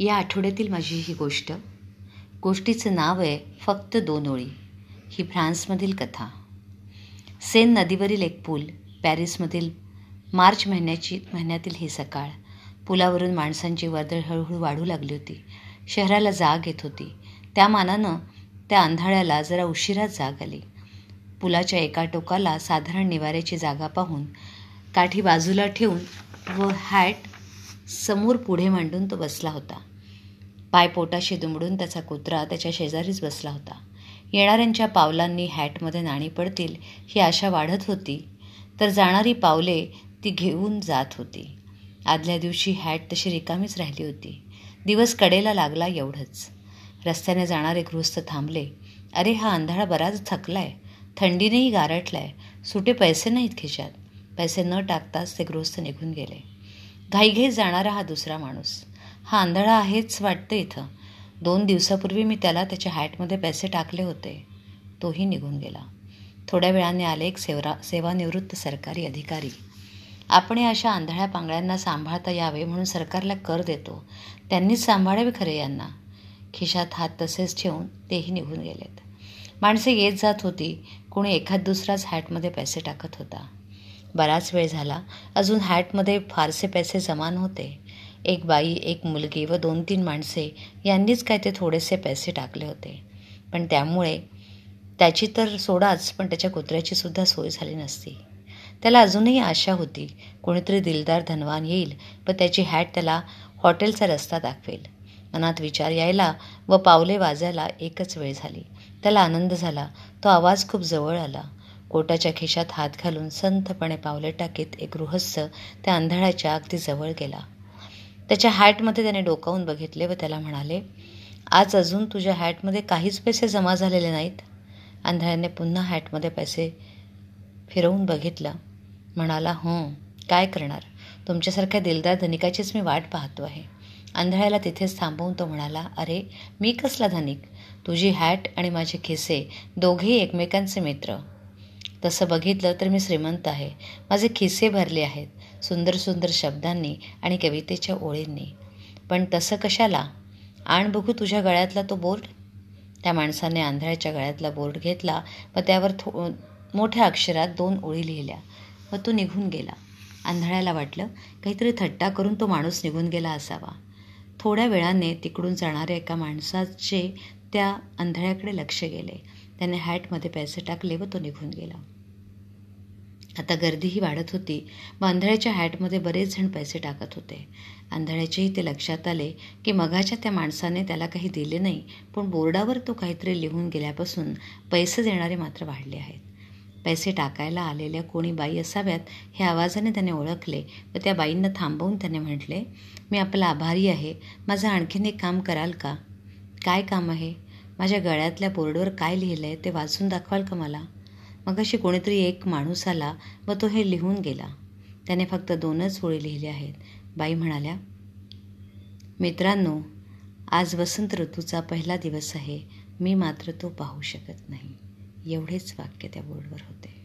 या आठवड्यातील माझी ही गोष्ट. गोष्टीचं नाव आहे फक्त दोन ओळी. ही फ्रान्समधील कथा. सेन नदीवरील एक पूल पॅरिसमधील मार्च महिन्याची महिन्यातील ही सकाळ. पुलावरून माणसांची वर्दळ हळूहळू वाढू लागली होती. शहराला जाग येत होती. त्या मानानं त्या अंधाळ्याला जरा उशिराच जाग आली. पुलाच्या एका टोकाला साधारण निवाऱ्याची जागा पाहून काठी बाजूला ठेवून व हॅट समोर पुढे मांडून तो बसला होता. पाय पोटाशी दुमडून त्याचा कुत्रा त्याच्या शेजारीच बसला होता. येणाऱ्यांच्या पावलांनी हॅटमध्ये नाणी पडतील ही आशा वाढत होती. तर जाणारी पावले ती घेऊन जात होती. आदल्या दिवशी हॅट तशी रिकामीच राहिली होती. दिवस कडेला लागला एवढंच. रस्त्याने जाणारे गृहस्थ थांबले. अरे हा आंधळा बराच थकलाय. थंडीनेही गारटलाय सुटे पैसे नाहीत खिशात. पैसे न टाकताच ते गृहस्थ निघून गेले. घाईघाईत जाणारा हा दुसरा माणूस. हा आंधळा आहेच वाटतं इथं. दोन दिवसापूर्वी मी त्याला त्याच्या हॅटमध्ये पैसे टाकले होते. तोही निघून गेला. थोड्या वेळाने आले एक सेवरा सेवानिवृत्त सरकारी अधिकारी. आपण अशा आंधळ्या पांगळ्यांना सांभाळता यावे म्हणून सरकारला कर देतो. त्यांनीच सांभाळावे खरे यांना. खिशात हात तसेच ठेवून तेही निघून गेलेत. माणसे येत जात होती. कोणी एखाद दुसराच हॅटमध्ये पैसे टाकत होता. बराच वेळ झाला. अजून हॅटमध्ये फारसे पैसे जमा नव्हते. एक बाई एक मुलगी व दोन तीन माणसे यांनीच काय ते थोडेसे पैसे टाकले होते. पण त्यामुळे त्याची तर सोडाच पण त्याच्या कुत्र्याची सुद्धा सोय झाली नसती. त्याला अजूनही आशा होती कोणीतरी दिलदार धनवान येईल व त्याची हॅट त्याला हॉटेलचा रस्ता दाखवेल. मनात विचार यायला व पावले वाजायला एकच वेळ झाली. त्याला आनंद झाला तो आवाज खूप जवळ आला. कोटाच्या खिशात हात घालून संथपणे पावले टाकीत एक गृहस्थ त्या आंधळाच्या अगदी जवळ गेला. त्याच्या हॅटमध्ये त्याने डोकावून बघितले व त्याला म्हणाले आज अजून तुझ्या हॅटमध्ये काहीच पैसे जमा झालेले नाहीत. आंधळ्याने पुन्हा हॅटमध्ये पैसे फिरवून बघितलं. म्हणाला हं काय करणार? तुमच्यासारख्या दिलदार धनिकाचीच मी वाट पाहतो आहे. आंधळ्याला तिथेच थांबवून तो म्हणाला अरे मी कसला धनिक? तुझी हॅट आणि माझे खिसे दोघेही एकमेकांचे मित्र. तसं बघितलं तर मी श्रीमंत आहे. माझे खिसे भरले आहेत. सुंदर सुंदर शब्दांनी आणि कवितेच्या ओळींनी. पण तसं कशाला? आण बघू तुझ्या गळ्यातला तो बोर्ड? त्या माणसाने आंधळ्याच्या गळ्यातला बोर्ड घेतला व त्यावर थो मोठ्या अक्षरात दोन ओळी लिहिल्या व तो निघून गेला. आंधळ्याला वाटलं काहीतरी थट्टा करून तो माणूस निघून गेला असावा. थोड्या वेळाने तिकडून जाणाऱ्या एका माणसाचे त्या आंधळ्याकडे लक्ष गेले. त्याने हॅटमध्ये पैसे टाकले व तो निघून गेला. आता गर्दीही वाढत होती. व आंधळ्याच्या हॅटमध्ये बरेच जण पैसे टाकत होते. आंधळ्याचेही ते लक्षात आले की मघाच्या त्या माणसाने त्याला काही दिले नाही पण बोर्डावर तो काहीतरी लिहून गेल्यापासून पैसे देणारे मात्र वाढले आहेत. पैसे टाकायला आलेल्या कोणी बाई असाव्यात हे आवाजाने त्याने ओळखले व त्या बाईंना थांबवून त्याने म्हटले मी आपला आभारी आहे. माझं आणखीन एक काम कराल का? काय काम आहे? माझ्या गळ्यातल्या बोर्डवर काय लिहिलं आहे ते वाचून दाखवाल का मला? मग अशी कोणीतरी एक माणूस आला व तो हे लिहून गेला. त्याने फक्त दोनच ओळी लिहिल्या आहेत. बाई म्हणाल्या मित्रांनो आज वसंत ऋतूचा पहिला दिवस आहे. मी मात्र तो पाहू शकत नाही. एवढेच वाक्य त्या बोर्डवर होते.